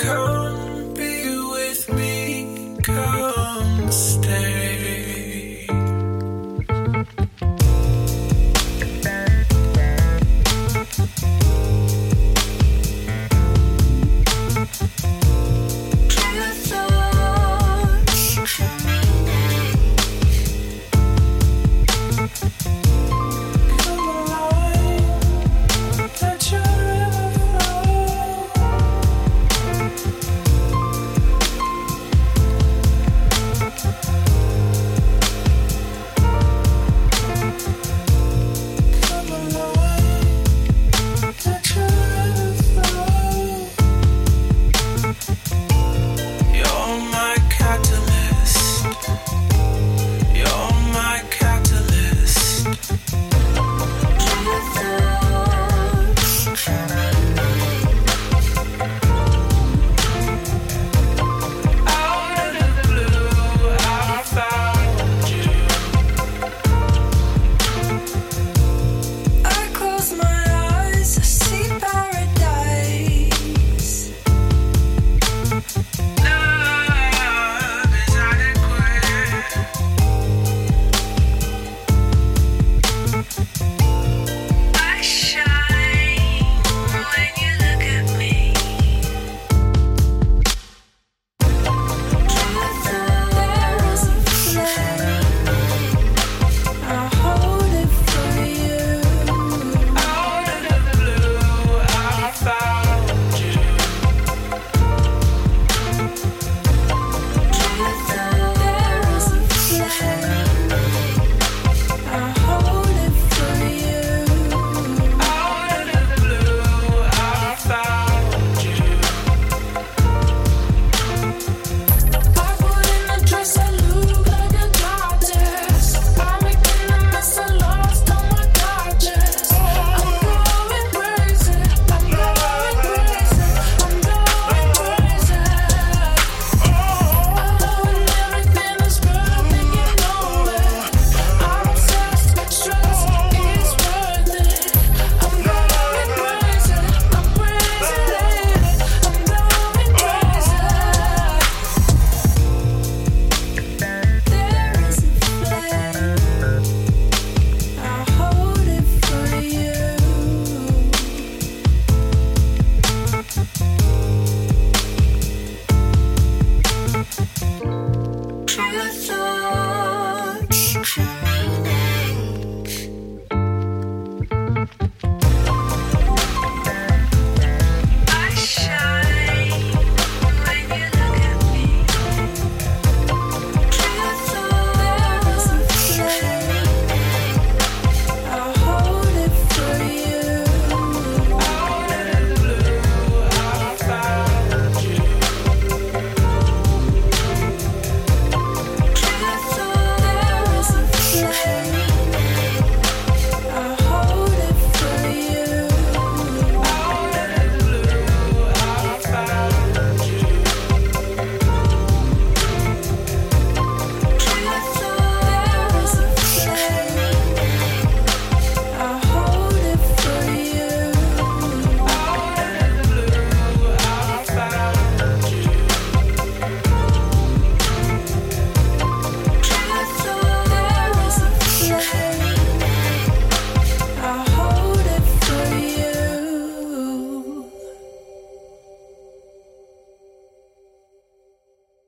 Girl.